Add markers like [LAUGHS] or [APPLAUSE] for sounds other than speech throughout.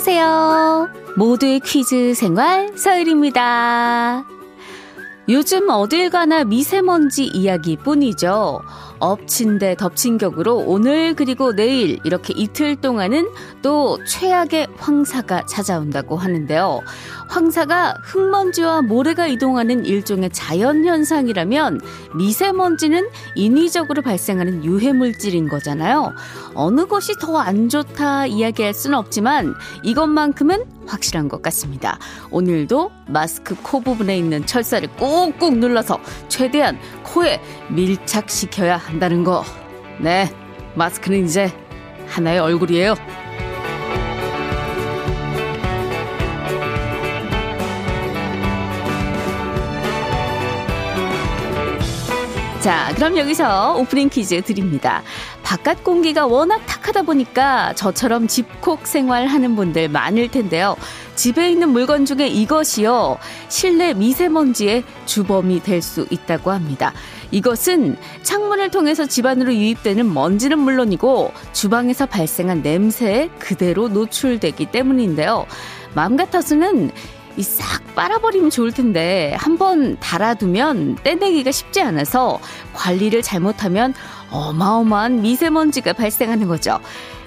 안녕하세요. 모두의 퀴즈 생활 서율입니다. 요즘 어딜 가나 미세먼지 이야기뿐이죠. 엎친 데 덮친 격으로 오늘 그리고 내일 이렇게 이틀 동안은 또 최악의 황사가 찾아온다고 하는데요. 황사가 흙먼지와 모래가 이동하는 일종의 자연현상이라면 미세먼지는 인위적으로 발생하는 유해물질인 거잖아요. 어느 것이 더 안 좋다 이야기할 수는 없지만 이것만큼은 확실한 것 같습니다. 오늘도 마스크 코 부분에 있는 철사를 꾹꾹 눌러서 최대한 코에 밀착시켜야 한다는 거. 네, 마스크는 이제 하나의 얼굴이에요. 자, 그럼 여기서 오프닝 퀴즈 드립니다. 바깥 공기가 워낙 탁하다 보니까 저처럼 집콕 생활하는 분들 많을 텐데요. 집에 있는 물건 중에 이것이요. 실내 미세먼지의 주범이 될 수 있다고 합니다. 이것은 창문을 통해서 집안으로 유입되는 먼지는 물론이고 주방에서 발생한 냄새에 그대로 노출되기 때문인데요. 마음 같아서는 이싹 빨아버리면 좋을 텐데 한번 달아두면 떼내기가 쉽지 않아서 관리를 잘못하면 어마어마한 미세먼지가 발생하는 거죠.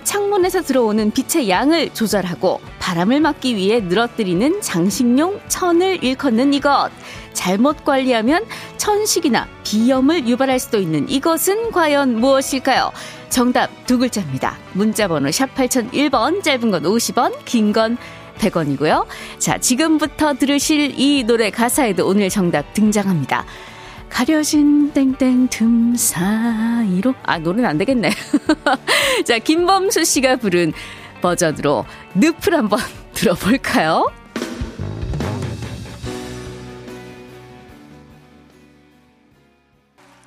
창문에서 들어오는 빛의 양을 조절하고 바람을 막기 위해 늘어뜨리는 장식용 천을 일컫는 이것. 잘못 관리하면 천식이나 비염을 유발할 수도 있는 이것은 과연 무엇일까요? 정답 두 글자입니다. 문자번호 샵 8001번, 짧은 건 50원, 긴 건 100원이고요. 자, 지금부터 들으실 이 노래 가사에도 오늘 정답 등장합니다. 가려진 땡땡 틈 사이로 아 노래는 안 되겠네. [LAUGHS] 자 김범수 씨가 부른 버전으로 늪을 한번 [LAUGHS] 들어볼까요?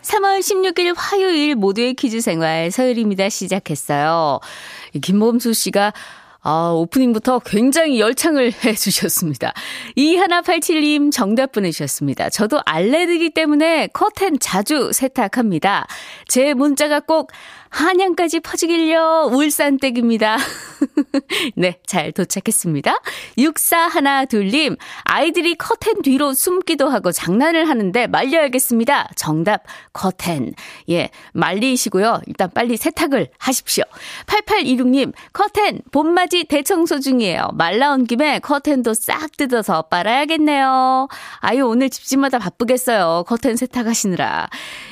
3월 16일 화요일 모두의 퀴즈 생활 서율입니다 시작했어요. 김범수 씨가 아, 오프닝부터 굉장히 열창을 [LAUGHS] 해 주셨습니다. 이하나87님 정답 보내주셨습니다. 저도 알레르기 때문에 커튼 자주 세탁합니다. 제 문자가 꼭 한양까지 퍼지길요. 울산댁입니다. [LAUGHS] 네, 잘 도착했습니다. 6412님, 아이들이 커튼 뒤로 숨기도 하고 장난을 하는데 말려야겠습니다. 정답, 커튼. 예, 말리시고요. 일단 빨리 세탁을 하십시오. 8826님, 커튼, 봄맞이 대청소 중이에요. 말 나온 김에 커튼도 싹 뜯어서 빨아야겠네요. 아유, 오늘 집집마다 바쁘겠어요. 커튼 세탁하시느라.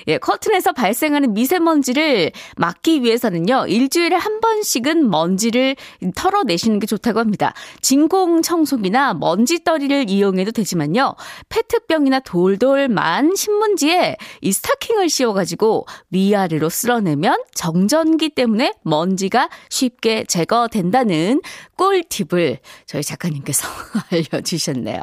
예, 커튼에서 발생하는 미세먼지를 막 막기 위해서는요, 일주일에 한 번씩은 먼지를 털어내시는 게 좋다고 합니다. 진공 청소기나 먼지떨이를 이용해도 되지만요, 페트병이나 돌돌만 신문지에 이 스타킹을 씌워가지고 위아래로 쓸어내면 정전기 때문에 먼지가 쉽게 제거된다는 꿀팁을 저희 작가님께서 [LAUGHS] 알려주셨네요.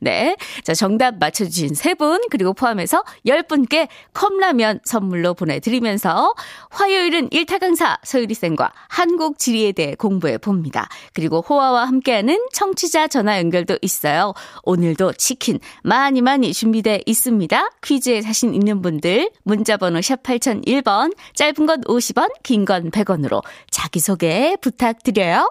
네. 자, 정답 맞춰주신 세 분, 그리고 포함해서 10분께 컵라면 선물로 보내드리면서 화요일 화요일은 일타 강사 서유리 쌤과 한국 지리에 대해 공부해 봅니다. 그리고 호화와 함께하는 청취자 전화 연결도 있어요. 오늘도 치킨 많이 많이 준비돼 있습니다. 퀴즈에 자신 있는 분들 문자 번호 샵 8001번 짧은 건 50원 긴 건 100원으로 자기소개 부탁드려요.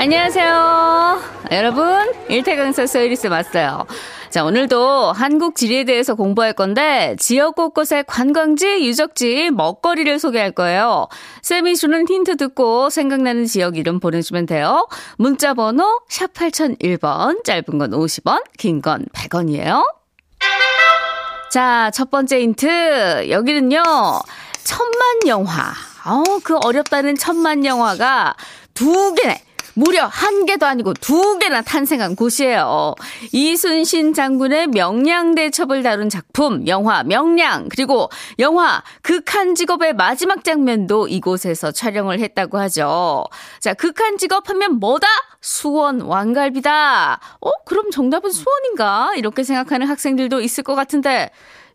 안녕하세요. 여러분, 일태강사 서유리스 왔어요. 자, 오늘도 한국 지리에 대해서 공부할 건데, 지역 곳곳의 관광지, 유적지, 먹거리를 소개할 거예요. 쌤이 주는 힌트 듣고 생각나는 지역 이름 보내주면 돼요. 문자 번호, 샵 8001번, 짧은 건 50원, 긴 건 100원이에요. 자, 첫 번째 힌트. 여기는요, 천만 영화. 어, 그 어렵다는 천만 영화가 두 개네. 무려 한 개도 아니고 두 개나 탄생한 곳이에요. 이순신 장군의 명량대 첩을 다룬 작품, 영화 명량, 그리고 영화 극한 직업의 마지막 장면도 이곳에서 촬영을 했다고 하죠. 자, 극한 직업 하면 뭐다? 수원 왕갈비다. 어, 그럼 정답은 수원인가? 이렇게 생각하는 학생들도 있을 것 같은데,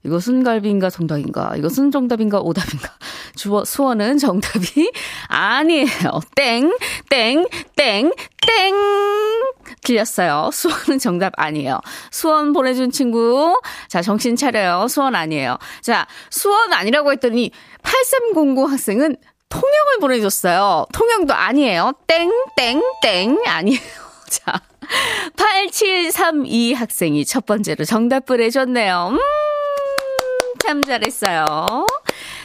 이것은 갈비인가 정답인가? 이것은 정답인가 오답인가? [LAUGHS] 주어, 수원은 정답이 [LAUGHS] 아니에요. 땡, 땡, 땡, 땡! 틀렸어요. 수원은 정답 아니에요. 수원 보내준 친구. 자, 정신 차려요. 수원 아니에요. 자, 수원 아니라고 했더니 8309 학생은 통영을 보내줬어요. 통영도 아니에요. 땡, 땡, 땡. 아니에요. [LAUGHS] 자, 8732 학생이 첫 번째로 정답 보내줬네요. 음! 참 잘했어요.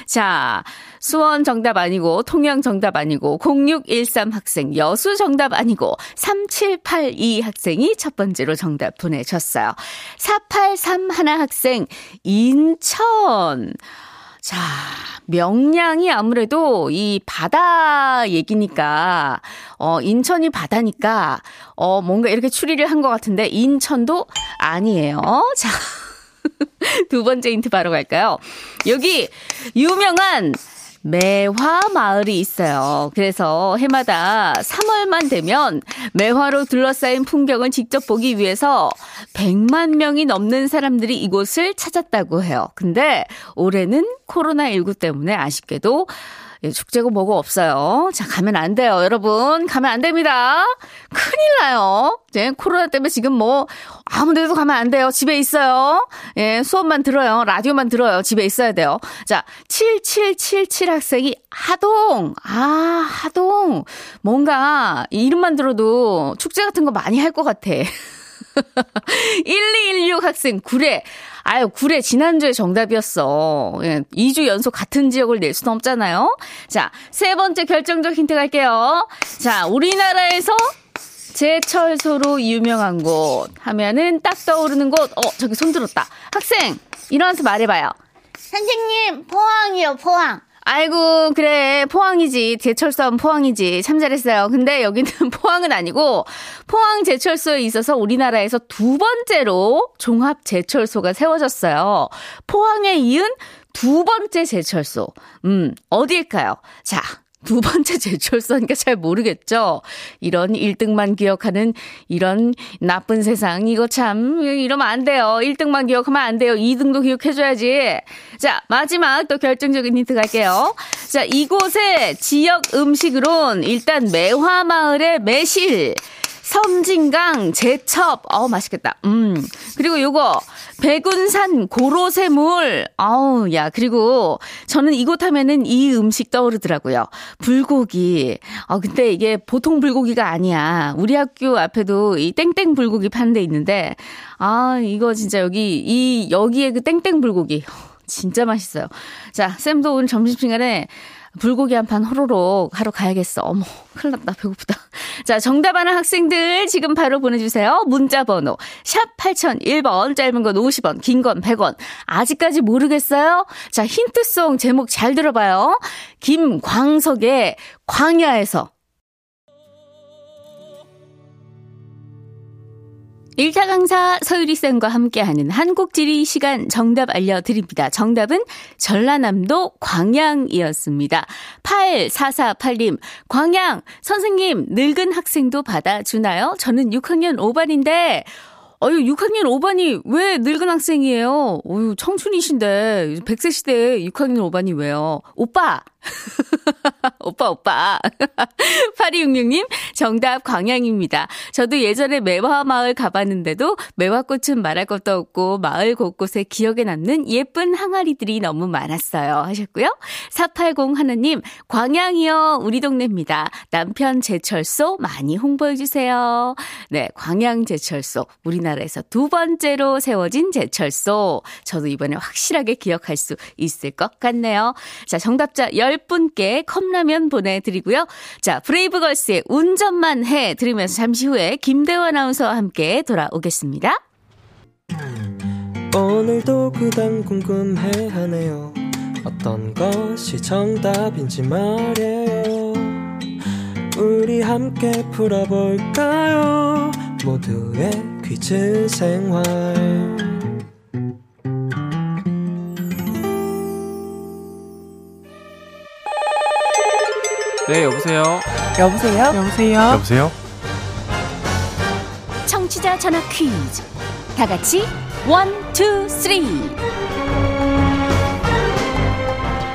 자, 수원 정답 아니고, 통영 정답 아니고, 0613 학생, 여수 정답 아니고, 3782 학생이 첫 번째로 정답 보내줬어요. 4831 학생, 인천. 자, 명량이 아무래도 이 바다 얘기니까, 어, 인천이 바다니까, 어, 뭔가 이렇게 추리를 한 것 같은데, 인천도 아니에요. 자. [LAUGHS] 두 번째 힌트 바로 갈까요? 여기 유명한 매화 마을이 있어요. 그래서 해마다 3월만 되면 매화로 둘러싸인 풍경을 직접 보기 위해서 100만 명이 넘는 사람들이 이곳을 찾았다고 해요. 근데 올해는 코로나19 때문에 아쉽게도 예, 축제고 뭐고 없어요. 자, 가면 안 돼요, 여러분. 가면 안 됩니다. 큰일 나요. 네, 코로나 때문에 지금 뭐, 아무 데도 가면 안 돼요. 집에 있어요. 예, 수업만 들어요. 라디오만 들어요. 집에 있어야 돼요. 자, 7777 학생이 하동. 아, 하동. 뭔가, 이름만 들어도 축제 같은 거 많이 할 것 같아. [LAUGHS] 1216 학생 구례. 아유, 구례 지난주에 정답이었어. 예, 2주 연속 같은 지역을 낼 수는 없잖아요. 자, 세 번째 결정적 힌트 갈게요. 자, 우리나라에서 제철소로 유명한 곳 하면은 딱 떠오르는 곳. 어, 저기 손 들었다. 학생, 일어나서 말해봐요. 선생님, 포항이요, 포항. 아이고, 그래. 포항이지. 제철소하면 포항이지. 참 잘했어요. 근데 여기는 [LAUGHS] 포항은 아니고, 포항 제철소에 있어서 우리나라에서 두 번째로 종합 제철소가 세워졌어요. 포항에 이은 두 번째 제철소. 음, 어디일까요? 자, 두 번째 제철소니까 잘 모르겠죠? 이런 1등만 기억하는 이런 나쁜 세상. 이거 참, 이러면 안 돼요. 1등만 기억하면 안 돼요. 2등도 기억해줘야지. 자, 마지막 또 결정적인 힌트 갈게요. 자, 이곳의 지역 음식으론 일단 매화마을의 매실. 섬진강, 제첩, 어우, 맛있겠다. 음. 그리고 요거, 백운산 고로쇠물. 아우, 야, 그리고 저는 이곳 하면은 이 음식 떠오르더라고요. 불고기. 아, 근데 이게 보통 불고기가 아니야. 우리 학교 앞에도 이 땡땡 불고기 파는 데 있는데, 아, 이거 진짜 여기, 이, 여기에 그 땡땡 불고기. 진짜 맛있어요. 자, 쌤도 오늘 점심시간에 불고기 한 판 호로록 하러 가야겠어. 어머, 큰일 났다. 배고프다. [LAUGHS] 자, 정답 하는 학생들 지금 바로 보내주세요. 문자 번호. 샵 8001번, 짧은 건 50원, 긴 건 100원. 아직까지 모르겠어요? 자, 힌트송 제목 잘 들어봐요. 김광석의 광야에서 1차 강사 서유리 쌤과 함께하는 한국지리 시간 정답 알려드립니다. 정답은 전라남도 광양이었습니다. 8448님, 광양, 선생님, 늙은 학생도 받아주나요? 저는 6학년 5반인데, 어유 6학년 5반이 왜 늙은 학생이에요? 어유 청춘이신데 100세 시대에 6학년 5반이 왜요? 오빠 [LAUGHS] 오빠, 오빠. [LAUGHS] 8266님, 정답 광양입니다. 저도 예전에 매화 마을 가봤는데도 매화꽃은 말할 것도 없고 마을 곳곳에 기억에 남는 예쁜 항아리들이 너무 많았어요. 하셨고요. 480 하나님, 광양이요. 우리 동네입니다. 남편 제철소 많이 홍보해 주세요. 네, 광양 제철소. 우리나라 에서 두 번째로 세워진 제철소. 저도 이번에 확실하게 기억할 수 있을 것 같네요. 자, 정답자 10분께 컵라면 보내드리고요. 자, 브레이브걸스의 운전만 해 들으면서 잠시 후에 김대화 아나운서와 함께 돌아오겠습니다. 오늘도 그단 궁금해하네요. 어떤 것이 정답인지 말해요. 우리 함께 풀어볼까요 모두의 퀴즈 생활 네, 여보세요. 여보세요? 여보세요? 여보세요? 청취자 전화 퀴즈. 다 같이 one, two, three.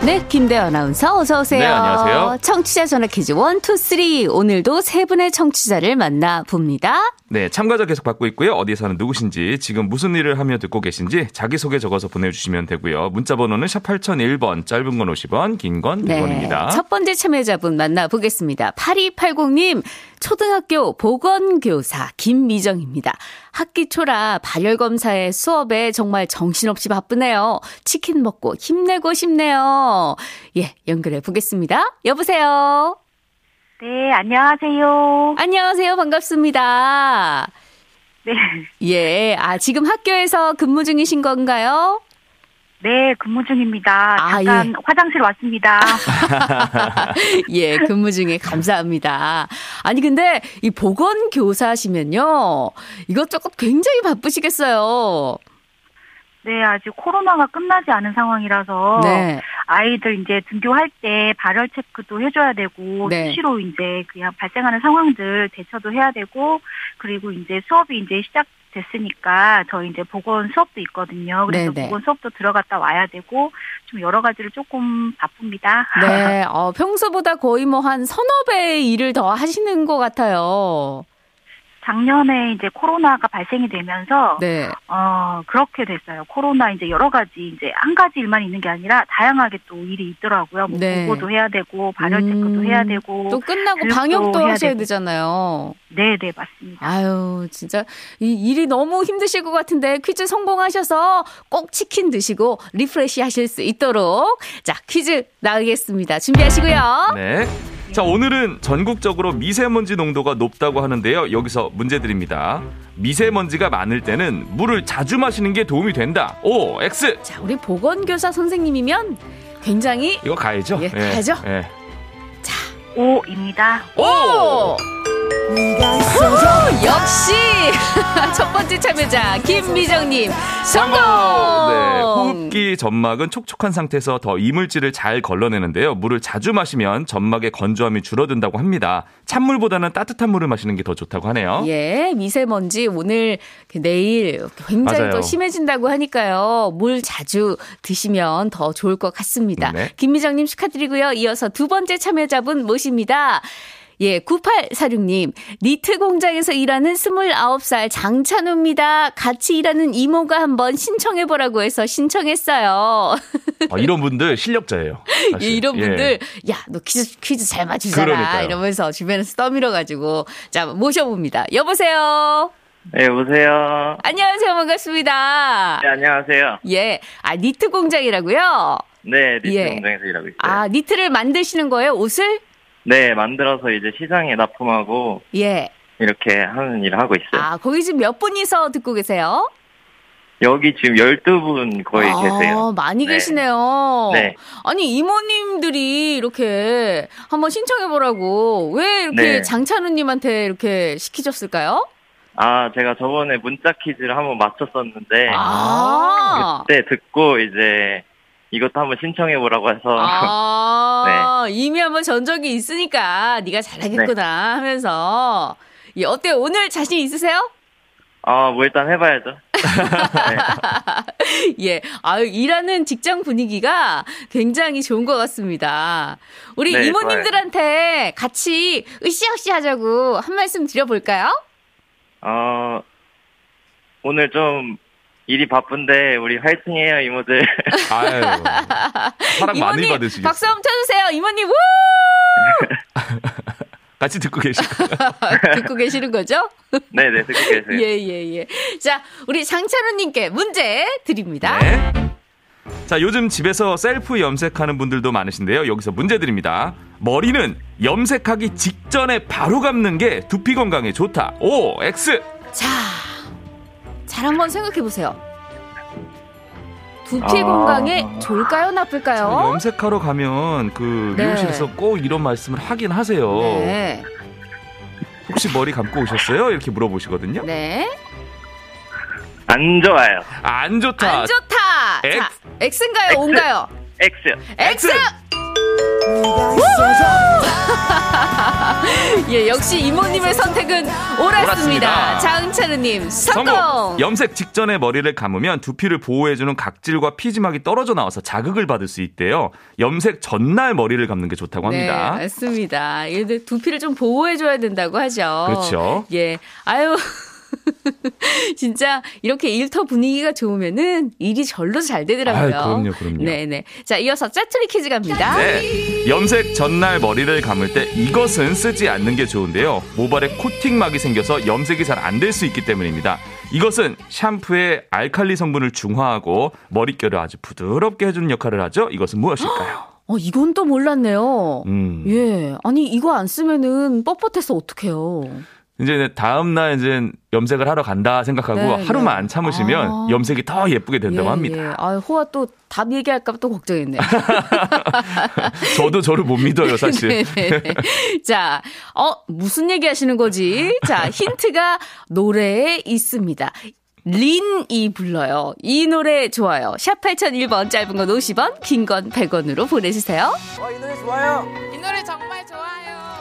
네, 김대 아나운서 어서 오세요. 네, 안녕하세요. 청취자 전화 퀴즈 one, two, three. 오늘도 세 분의 청취자를 만나 봅니다. 네, 참가자 계속 받고 있고요. 어디 사는 누구신지, 지금 무슨 일을 하며 듣고 계신지 자기소개 적어서 보내주시면 되고요. 문자 번호는 샵 8001번, 짧은 건 50원, 긴건 100원입니다. 네, 첫 번째 참여자분 만나보겠습니다. 8280님, 초등학교 보건교사 김미정입니다. 학기 초라 발열검사의 수업에 정말 정신없이 바쁘네요. 치킨 먹고 힘내고 싶네요. 예, 연결해 보겠습니다. 여보세요? 네, 안녕하세요. 안녕하세요. 반갑습니다. 네, 예, 아, 지금 학교에서 근무 중이신 건가요? 네, 근무 중입니다. 아, 잠깐 예. 화장실 왔습니다. [LAUGHS] 예, 근무 중에 감사합니다. 아니, 근데 이 보건 교사시면요. 이것 저것 굉장히 바쁘시겠어요. 네, 아직 코로나가 끝나지 않은 상황이라서 네. 아이들 이제 등교할 때 발열 체크도 해줘야 되고 네. 수시로 이제 그냥 발생하는 상황들 대처도 해야 되고 그리고 이제 수업이 이제 시작 됐으니까 저희 이제 보건 수업도 있거든요. 그래서 네네. 보건 수업도 들어갔다 와야 되고 좀 여러 가지를 조금 바쁩니다. 네, 어, 평소보다 거의 뭐 한 서너 배의 일을 더 하시는 것 같아요. 작년에 이제 코로나가 발생이 되면서 네. 어, 그렇게 됐어요. 코로나 이제 여러 가지 이제 한 가지 일만 있는 게 아니라 다양하게 또 일이 있더라고요. 뭐 네. 보고도 해야 되고 발열 체크도 음, 해야 되고. 또 끝나고 방역도 해야 하셔야 되고. 되잖아요. 네, 네, 맞습니다. 아유, 진짜 이 일이 너무 힘드실 것 같은데 퀴즈 성공하셔서 꼭 치킨 드시고 refresh 하실 수 있도록 자, 퀴즈 나가겠습니다. 준비하시고요. 네. 자, 오늘은 전국적으로 미세먼지 농도가 높다고 하는데요. 여기서 문제 드립니다. 미세먼지가 많을 때는 물을 자주 마시는 게 도움이 된다. O, X. 자, 우리 보건교사 선생님이면 굉장히 이거 가야죠? 예, 가야죠. 예. 오입니다. 오! 네가 있어서 역시 [LAUGHS] 첫 번째 참여자 김미정님 성공. 네, 호흡기 점막은 촉촉한 상태에서 더 이물질을 잘 걸러내는데요. 물을 자주 마시면 점막의 건조함이 줄어든다고 합니다. 찬물보다는 따뜻한 물을 마시는 게 더 좋다고 하네요. 예, 미세먼지 오늘 내일 굉장히 맞아요. 또 심해진다고 하니까요. 물 자주 드시면 더 좋을 것 같습니다. 네. 김미정님 축하드리고요. 이어서 두 번째 참여자분 모십니다. 예, 9846님. 니트 공장에서 일하는 29살 장찬우입니다. 같이 일하는 이모가 한번 신청해보라고 해서 신청했어요. [LAUGHS] 아, 이런 분들 실력자예요. 예. 이런 예. 분들, 야, 너 퀴즈, 퀴즈 잘 맞추잖아. 그러니까요. 이러면서 주변에서 떠밀어가지고. 자, 모셔봅니다. 여보세요? 네, 여보세요. 안녕하세요. 반갑습니다. 네, 안녕하세요. 예. 아, 니트 공장이라고요? 네, 니트 예. 공장에서 일하고 있어요. 아, 니트를 만드시는 거예요? 옷을? 네, 만들어서 이제 시장에 납품하고 예. 이렇게 하는 일을 하고 있어요. 아, 거기 지금 몇 분이서 듣고 계세요? 여기 지금 12분 거의 아, 계세요. 많이 네. 계시네요. 네. 아니, 이모님들이 이렇게 한번 신청해보라고 왜 이렇게 네. 장찬우님한테 이렇게 시키셨을까요? 아, 제가 저번에 문자 퀴즈를 한번 맞췄었는데 아. 그때 듣고 이제 이것도 한번 신청해 보라고 해서 아, [LAUGHS] 이미 한번 전 적이 있으니까 네가 잘하겠구나 하면서 예, 어때요? 오늘 자신 있으세요? 아, 뭐 일단 해 봐야죠. [LAUGHS] 예, 아유 일하는 직장 분위기가 굉장히 좋은 것 같습니다. 우리 네, 이모님들한테 같이 으쌰으쌰 하자고 한 말씀 드려볼까요? 어, 오늘 좀 일이 바쁜데 우리 화이팅해요, 이모들. [LAUGHS] 아유. 사랑 많이 받으시겠어요. 박수 한번 쳐주세요. 이모님 우 [LAUGHS] 같이 듣고 계시고. [LAUGHS] 듣고 계시는 거죠? 네, 네, 듣고 계세요. 예, 예, 예. 자, 우리 장찬우님께 문제 드립니다. 네. 자, 요즘 집에서 셀프 염색하는 분들도 많으신데요. 여기서 문제 드립니다. 머리는 염색하기 직전에 바로 감는 게 두피 건강에 좋다. O, X. 자, 잘 한번 생각해 보세요. 두피 아. 건강에 좋을까요, 자, 나쁠까요? 염색하러 가면 그 네. 미용실에서 꼭 이런 말씀을 하긴 하세요. 네. 혹시 머리 감고 오셨어요? 이렇게 물어보시거든요. 네. 안 좋아요. 안 좋다. 안 좋다. X. 자, X인가요, O인가요? X요. X. 예, 역시 이모님의 선택은 옳았습니다. 옳았습니다. 장은찬우님 성공. 성공! 염색 직전에 머리를 감으면 두피를 보호해주는 각질과 피지막이 떨어져 나와서 자극을 받을 수 있대요. 염색 전날 머리를 감는 게 좋다고 합니다. 네, 맞습니다. 근데 두피를 좀 보호해줘야 된다고 하죠. 그렇죠. 예. 아유. [LAUGHS] 진짜 이렇게 일터 분위기가 좋으면은 일이 절로 잘 되더라고요. 아유, 그럼요, 그럼요. 네네. 자, 이어서 짜투리 퀴즈 갑니다. 네. 염색 전날 머리를 감을 때 이것은 쓰지 않는 게 좋은데요. 모발에 코팅막이 생겨서 염색이 잘 안 될 수 있기 때문입니다. 이것은 샴푸의 알칼리 성분을 중화하고 머릿결을 아주 부드럽게 해주는 역할을 하죠. 이것은 무엇일까요? [GASPS] 어, 이건 또 몰랐네요. 음. 예. 아니, 이거 안 쓰면은 뻣뻣해서 어떡해요. 이제 다음 날 이제 염색을 하러 간다 생각하고 네, 하루만 네. 안 참으시면 아. 염색이 더 예쁘게 된다고 예, 합니다. 예. 아, 호화 또 답 얘기할까봐 또 걱정했네 요. [LAUGHS] 저도 저를 못 믿어요, 사실. 네. 자, 어, 무슨 얘기 하시는 거지? 자, 힌트가 노래에 있습니다. 린이 불러요. 이 노래 좋아요. 샵 8001번, 짧은 건 50원, 긴 건 100원으로 보내주세요. 어, 이 노래 좋아요 이 노래 정말 좋아요.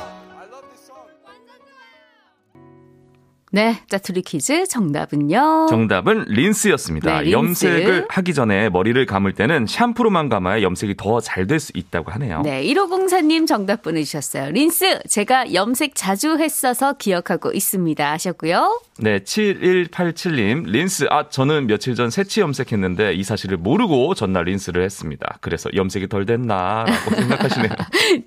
네, 짜투리 퀴즈 정답은요. 정답은 린스였습니다. 네, 린스. 염색을 하기 전에 머리를 감을 때는 샴푸로만 감아야 염색이 더 잘 될 수 있다고 하네요. 네, 1504님 정답 보내주셨어요. 린스, 제가 염색 자주 했어서 기억하고 있습니다. 하셨고요. 네, 7187님, 린스, 아, 저는 며칠 전 새치 염색했는데 이 사실을 모르고 전날 린스를 했습니다. 그래서 염색이 덜 됐나 라고 [LAUGHS] 생각하시네요.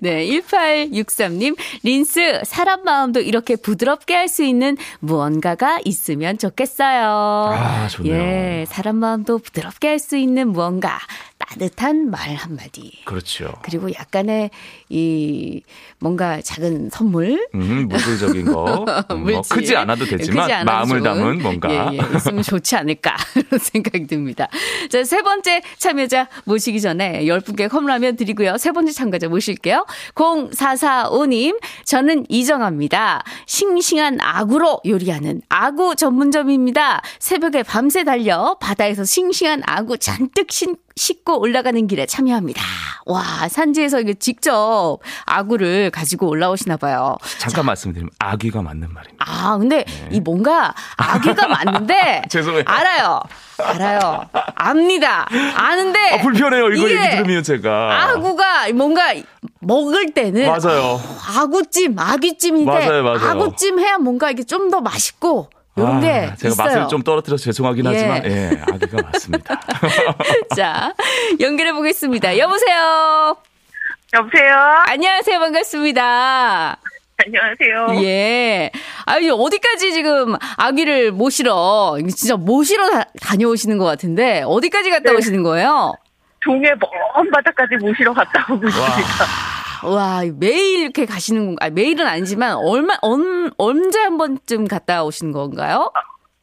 네, 1863님, 린스, 사람 마음도 이렇게 부드럽게 할 수 있는 무 언가가 있으면 좋겠어요. 아, 좋네요. 예, 사람 마음도 부드럽게 할 수 있는 무언가, 따뜻한 말 한마디. 그렇죠. 그리고 약간의 이 뭔가 작은 선물 음, 물질적인 거. [LAUGHS] 음, 뭐. 크지 않아도 되지만 크지 않아도 마음을 좋은, 담은 뭔가. 예, 예, 있으면 좋지 않을까 [LAUGHS] 그런 생각이 듭니다. 자, 세 번째 참여자 모시기 전에 열 분께 컵라면 드리고요. 세 번째 참가자 모실게요. 0445님, 저는 이정아입니다. 싱싱한 아구로 요리하는 아구 전문점입니다. 새벽에 밤새 달려 바다에서 싱싱한 아구 잔뜩 신, 씻고 올라가는 길에 참여합니다. 와, 산지에서 이게 직접 아구를 가지고 올라오시나 봐요. 잠깐 말씀드리면 아귀가 맞는 말입니다. 아, 근데 이 뭔가 아기가 [LAUGHS] 맞는데 죄송해요. 알아요. 알아요. 압니다. 아는데 아, 불편해요. 이거 얘기 들으면 제가. 아구가 뭔가 먹을 때는 맞아요. 아구찜, 아귀찜인데 맞아요, 맞아요. 아구찜 해야 뭔가 이게 좀 더 맛있고 이런 아, 게 제가 있어요. 맛을 좀 떨어뜨려서 죄송하긴 예. 하지만 예, 아귀가 맞습니다. [LAUGHS] 자, 연결해 보겠습니다. 여보세요. 여보세요? 안녕하세요. 반갑습니다. 안녕하세요. 예. 아유, 어디까지 지금 아기를 모시러, 진짜 모시러 다, 다녀오시는 것 같은데, 어디까지 갔다 네. 오시는 거예요? 동해 먼 바다까지 모시러 갔다 오고 있습니다. 와, 매일 이렇게 가시는 건가? 아, 매일은 아니지만, 얼마, 언, 언제 한 번쯤 갔다 오시는 건가요?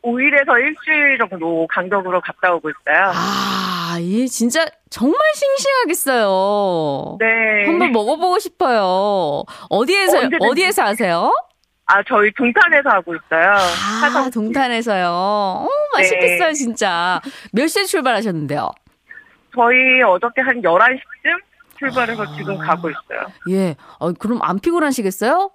5일에서 일주일 정도 간격으로 갔다 오고 있어요. 아, 예, 진짜 정말 싱싱하겠어요. 네. 한번 먹어보고 싶어요. 어디에서, 언제든지. 어디에서 하세요? 아, 저희 동탄에서 하고 있어요. 아, 화성- 동탄에서요. 어, 맛있겠어요, 네. 진짜. 몇 시에 출발하셨는데요? 저희 어저께 한 11시쯤 출발해서 지금 가고 있어요. 예. 어, 그럼 안 피곤하시겠어요?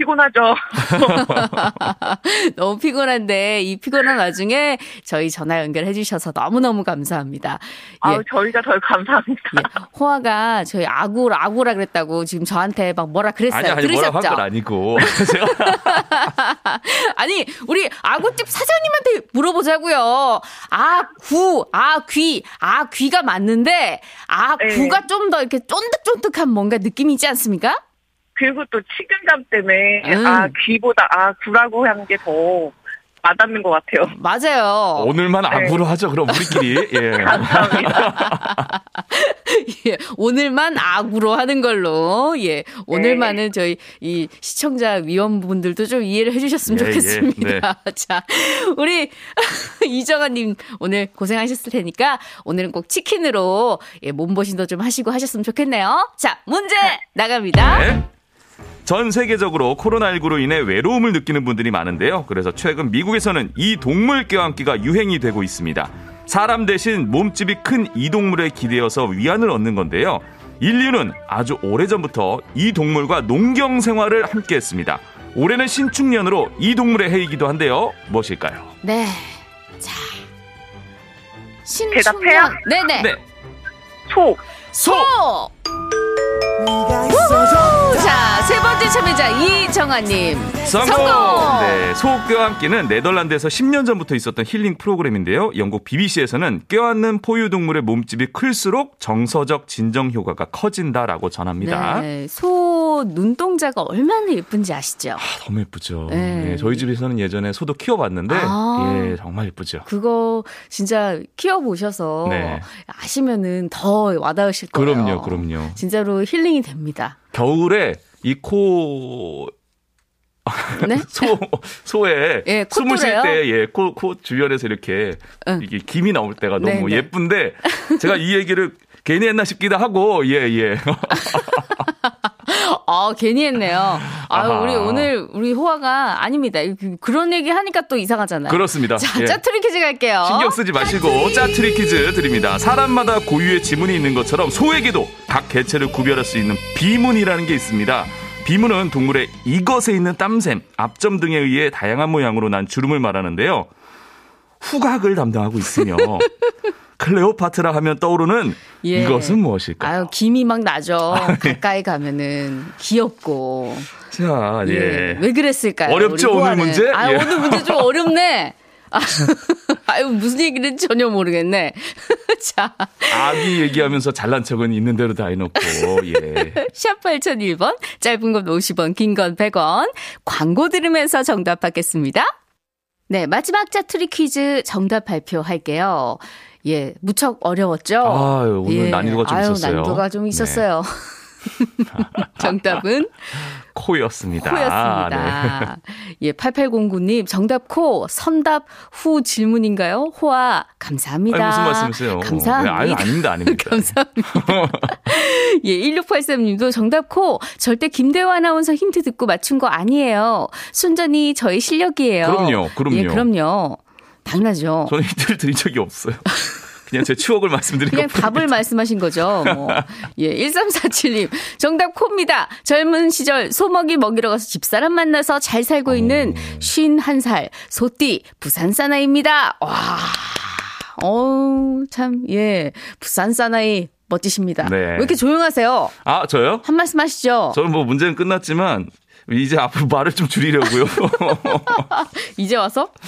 피곤하죠? [LAUGHS] 너무 피곤한데 이 피곤한 와중에 저희 전화 연결해 주셔서 너무너무 감사합니다. 예. 아우, 저희가 더 감사합니다. 예. 호아가 저희 아구 아구라 그랬다고 지금 저한테 막 뭐라 그랬어요. 아니 아니 뭐라고 한 들으셨죠? 건 아니고 [LAUGHS] 아니, 우리 아구집 사장님한테 물어보자고요. 아구, 아귀, 아귀가 맞는데 아구가 좀 더 이렇게 쫀득쫀득한 뭔가 느낌이 있지 않습니까? 그리고 또 식은감 때문에 음. 아 귀보다 아 구라고 한 게 더 와닿는 것 같아요. 맞아요. 오늘만 네. 악으로 하죠. 그럼 우리끼리. [LAUGHS] 예. [LAUGHS] 예, 오늘만 악으로 하는 걸로. 예, 오늘만은 저희 이 시청자 위원분들도 좀 이해를 해주셨으면 예, 예, 좋겠습니다. [LAUGHS] 자, 우리 이정아님 오늘 고생하셨을 테니까 오늘은 꼭 치킨으로 예, 몸보신도 좀 하시고 하셨으면 좋겠네요. 자, 문제 나갑니다. 네. 전 세계적으로 코로나19로 인해 외로움을 느끼는 분들이 많은데요. 그래서 최근 미국에서는 이 동물 껴안기가 유행이 되고 있습니다. 사람 대신 몸집이 큰 이 동물에 기대어서 위안을 얻는 건데요. 인류는 아주 오래전부터 이 동물과 농경 생활을 함께 했습니다. 올해는 신축년으로 이 동물의 해이기도 한데요. 무엇일까요? 네. 자. 대답해요? 신축년. 네네. 네. 소. 소! 네가 있어줘 자, 세 번째 참여자 이정아님. 성공! 성공! 네, 소옥 껴안기는 네덜란드에서 10년 전부터 있었던 힐링 프로그램인데요. 영국 BBC에서는 껴안는 포유동물의 몸집이 클수록 정서적 진정 효과가 커진다라고 전합니다. 네, 소 눈동자가 얼마나 예쁜지 아시죠? 아, 너무 예쁘죠. 네. 네, 저희 집에서는 예전에 소도 키워봤는데, 아. 예, 정말 예쁘죠. 그거 진짜 키워보셔서 네. 아시면은 더 와닿으실 거예요. 그럼요, 그럼요. 진짜로 힐링이 됩니다. 겨울에 이 코, 네? [LAUGHS] 소, 소에 예, 숨을 쉴 콧볼에요? 때, 예, 코, 코 주변에서 이렇게, 응. 이게 김이 나올 때가 너무 네, 네. 예쁜데, 제가 이 얘기를 괜히 했나 싶기도 하고, 예, 예. [LAUGHS] 아, 괜히 했네요. 아유, 아하. 우리 오늘 우리 호화가 아닙니다. 그- 그런 얘기 하니까 또 이상하잖아요. 그렇습니다. 자, 예. 짜투리 퀴즈 갈게요. 신경 쓰지 마시고 짜투리 퀴즈 드립니다. 사람마다 고유의 지문이 있는 것처럼 소에게도 각 개체를 구별할 수 있는 비문이라는 게 있습니다. 비문은 동물의 이것에 있는 땀샘, 앞점 등에 의해 다양한 모양으로 난 주름을 말하는데요. 후각을 담당하고 있으며 [LAUGHS] 클레오파트라 하면 떠오르는 예. 이것은 무엇일까요? 아유, 김이 막 나죠. 네. 가까이 가면은 귀엽고. 자, 예. 예. 왜 그랬을까요? 어렵죠, 오늘? 문제? 아, 예. 오늘 문제 좀 어렵네. 아, [LAUGHS] 아유, 무슨 얘기는 전혀 모르겠네. [LAUGHS] 자, 아기 얘기하면서 잘난 척은 있는 대로 다 해놓고 예. [LAUGHS] 샵 8001번, 짧은 건 50원, 긴 건 100원. 광고 들으면서 정답 받겠습니다. 네, 마지막 짜투리 퀴즈 정답 발표할게요. 예, 무척 어려웠죠? 아유, 오늘 예. 난이도가 좀 아유, 있었어요. 난이도가 좀 네. 있었어요. [LAUGHS] 정답은 코였습니다. 코였습니다. 네. 예, 8809님, 정답 코, 선답 후 질문인가요? 호아, 감사합니다. 아니, 무슨 말씀이세요? 감사합니다. 네, 아유, 아닙니다, 아닙니다. [LAUGHS] 감사합니다. 예, 1683님도 정답 코, 절대 김대화 아나운서 힌트 듣고 맞춘 거 아니에요. 순전히 저의 실력이에요. 그럼요, 그럼요. 예, 그럼요. 당연하죠. 저는 힌트를 드린 적이 없어요. 그냥 제 추억을 말씀드린 그냥. 답을 말씀하신 거죠. 뭐. 예, 1347님. 정답 코입니다. 젊은 시절 소먹이 먹이러 가서 집사람 만나서 잘 살고 있는 51살 소띠 부산 사나이입니다. 와. 어우, 참, 예. 부산 사나이 멋지십니다. 네. 왜 이렇게 조용하세요? 아, 저요? 한 말씀 하시죠. 저는 뭐 문제는 끝났지만 이제 앞으로 말을 좀 줄이려고요. [LAUGHS] 이제 와서? [LAUGHS]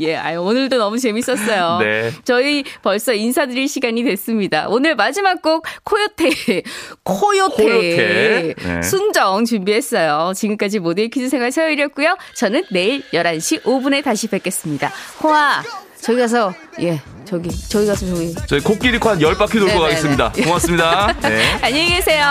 예, 아유, 오늘도 너무 재밌었어요. 네. 저희 벌써 인사드릴 시간이 됐습니다. 오늘 마지막 곡, 코요테, 코요테, 코요테. 네. 순정 준비했어요. 지금까지 모델 퀴즈 생활 서열이었고요. 저는 내일 11시 5분에 다시 뵙겠습니다. 호아, 저기 가서 예 저기 저기 가서 저기 저희 코끼리 코 한 열바퀴 돌고 네네네. 가겠습니다 고맙습니다 [LAUGHS] 네. 안녕히 계세요